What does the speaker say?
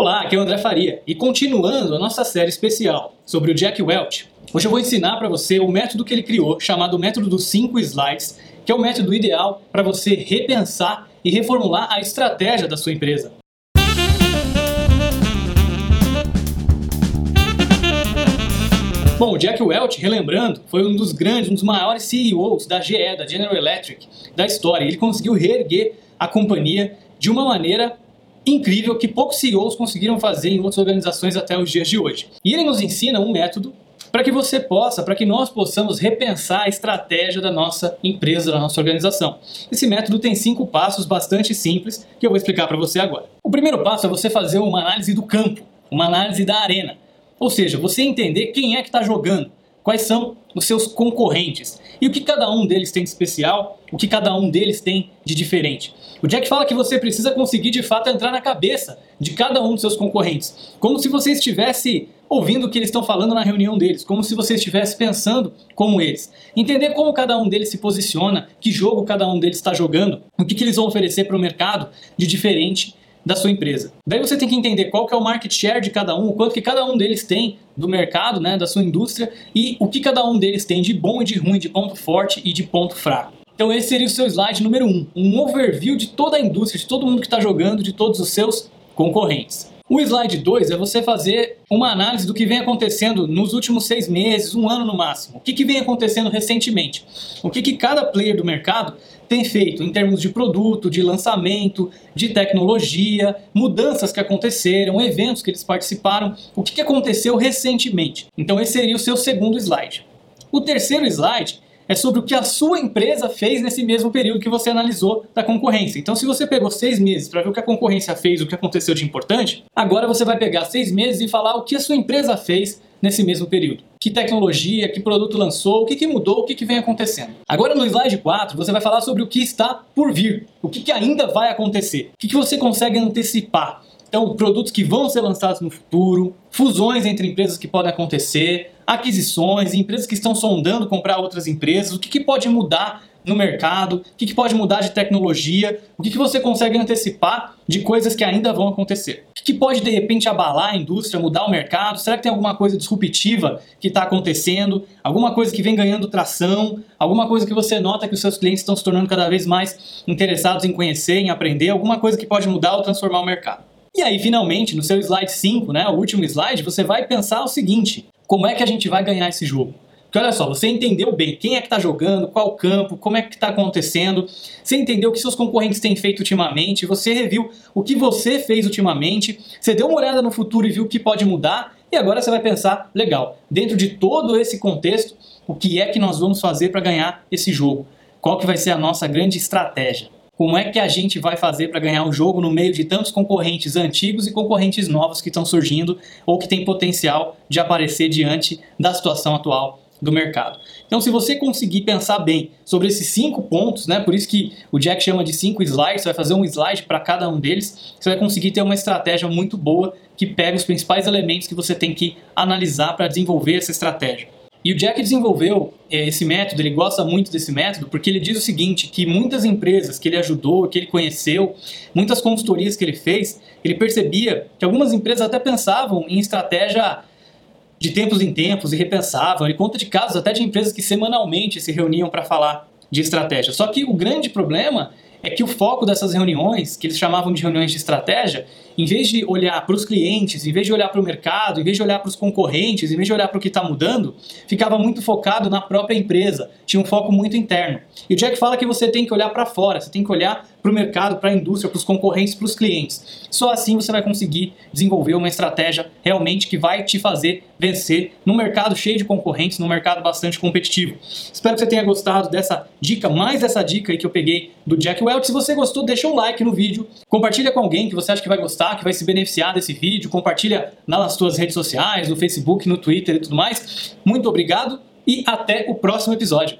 Olá, aqui é o André Faria e continuando a nossa série especial sobre o Jack Welch, hoje eu vou ensinar para você o método que ele criou, chamado método dos 5 slides, que é o método ideal para você repensar e reformular a estratégia da sua empresa. Bom, o Jack Welch, relembrando, foi um dos grandes, um dos maiores CEOs da GE, da General Electric, da história. Ele conseguiu reerguer a companhia de uma maneira incrível que poucos CEOs conseguiram fazer em outras organizações até os dias de hoje. E ele nos ensina um método para que você possa, para que nós possamos repensar a estratégia da nossa empresa, da nossa organização. Esse método tem cinco passos bastante simples que eu vou explicar para você agora. O primeiro passo é você fazer uma análise do campo, uma análise da arena. Ou seja, você entender quem é que está jogando, quais são os seus concorrentes e o que cada um deles tem de especial, o que cada um deles tem de diferente. O Jack fala que você precisa conseguir de fato entrar na cabeça de cada um dos seus concorrentes, como se você estivesse ouvindo o que eles estão falando na reunião deles, como se você estivesse pensando como eles. Entender como cada um deles se posiciona, que jogo cada um deles está jogando, o que, que eles vão oferecer para o mercado de diferente da sua empresa. Daí você tem que entender qual que é o market share de cada um, o quanto que cada um deles tem do mercado, né, da sua indústria e o que cada um deles tem de bom e de ruim, de ponto forte e de ponto fraco. Então esse seria o seu slide número 1, um, um overview de toda a indústria, de todo mundo que está jogando, de todos os seus concorrentes. O slide 2 é você fazer uma análise do que vem acontecendo nos últimos seis meses, um ano no máximo. O que, que vem acontecendo recentemente? O que, que cada player do mercado tem feito em termos de produto, de lançamento, de tecnologia, mudanças que aconteceram, eventos que eles participaram, o que, que aconteceu recentemente. Então esse seria o seu segundo slide. O terceiro slide é sobre o que a sua empresa fez nesse mesmo período que você analisou da concorrência. Então, se você pegou seis meses para ver o que a concorrência fez, o que aconteceu de importante, agora você vai pegar seis meses e falar o que a sua empresa fez nesse mesmo período. Que tecnologia, que produto lançou, o que, que mudou, o que, que vem acontecendo. Agora no slide 4, você vai falar sobre o que está por vir, o que, que ainda vai acontecer, o que, que você consegue antecipar. Então, produtos que vão ser lançados no futuro, fusões entre empresas que podem acontecer, aquisições, empresas que estão sondando comprar outras empresas, o que, que pode mudar no mercado, o que, que pode mudar de tecnologia, o que, que você consegue antecipar de coisas que ainda vão acontecer. O que, que pode de repente abalar a indústria, mudar o mercado? Será que tem alguma coisa disruptiva que está acontecendo? Alguma coisa que vem ganhando tração? Alguma coisa que você nota que os seus clientes estão se tornando cada vez mais interessados em conhecer, em aprender? Alguma coisa que pode mudar ou transformar o mercado? E aí, finalmente, no seu slide 5, né, o último slide, você vai pensar o seguinte: como é que a gente vai ganhar esse jogo? Porque olha só, você entendeu bem quem é que está jogando, qual campo, como é que está acontecendo, você entendeu o que seus concorrentes têm feito ultimamente, você reviu o que você fez ultimamente, você deu uma olhada no futuro e viu o que pode mudar, e agora você vai pensar, legal, dentro de todo esse contexto, o que é que nós vamos fazer para ganhar esse jogo? Qual que vai ser a nossa grande estratégia? Como é que a gente vai fazer para ganhar o jogo no meio de tantos concorrentes antigos e concorrentes novos que estão surgindo ou que têm potencial de aparecer diante da situação atual do mercado. Então, se você conseguir pensar bem sobre esses cinco pontos, né, por isso que o Jack chama de cinco slides, você vai fazer um slide para cada um deles, você vai conseguir ter uma estratégia muito boa que pega os principais elementos que você tem que analisar para desenvolver essa estratégia. E o Jack desenvolveu é, esse método, ele gosta muito desse método, porque ele diz o seguinte, que muitas empresas que ele ajudou, que ele conheceu, muitas consultorias que ele fez, ele percebia que algumas empresas até pensavam em estratégia de tempos em tempos e repensavam. Ele conta de casos até de empresas que semanalmente se reuniam para falar de estratégia. Só que o grande problema é que o foco dessas reuniões, que eles chamavam de reuniões de estratégia, em vez de olhar para os clientes, em vez de olhar para o mercado, em vez de olhar para os concorrentes, em vez de olhar para o que está mudando, ficava muito focado na própria empresa, tinha um foco muito interno. E o Jack fala que você tem que olhar para fora, você tem que olhar para o mercado, para a indústria, para os concorrentes, para os clientes. Só assim você vai conseguir desenvolver uma estratégia realmente que vai te fazer vencer num mercado cheio de concorrentes, num mercado bastante competitivo. Espero que você tenha gostado dessa dica, mais essa dica que eu peguei do Jack Welch. Se você gostou, deixa um like no vídeo, compartilha com alguém que você acha que vai gostar que vai se beneficiar desse vídeo, compartilha nas suas redes sociais, no Facebook, no Twitter e tudo mais. Muito obrigado e até o próximo episódio.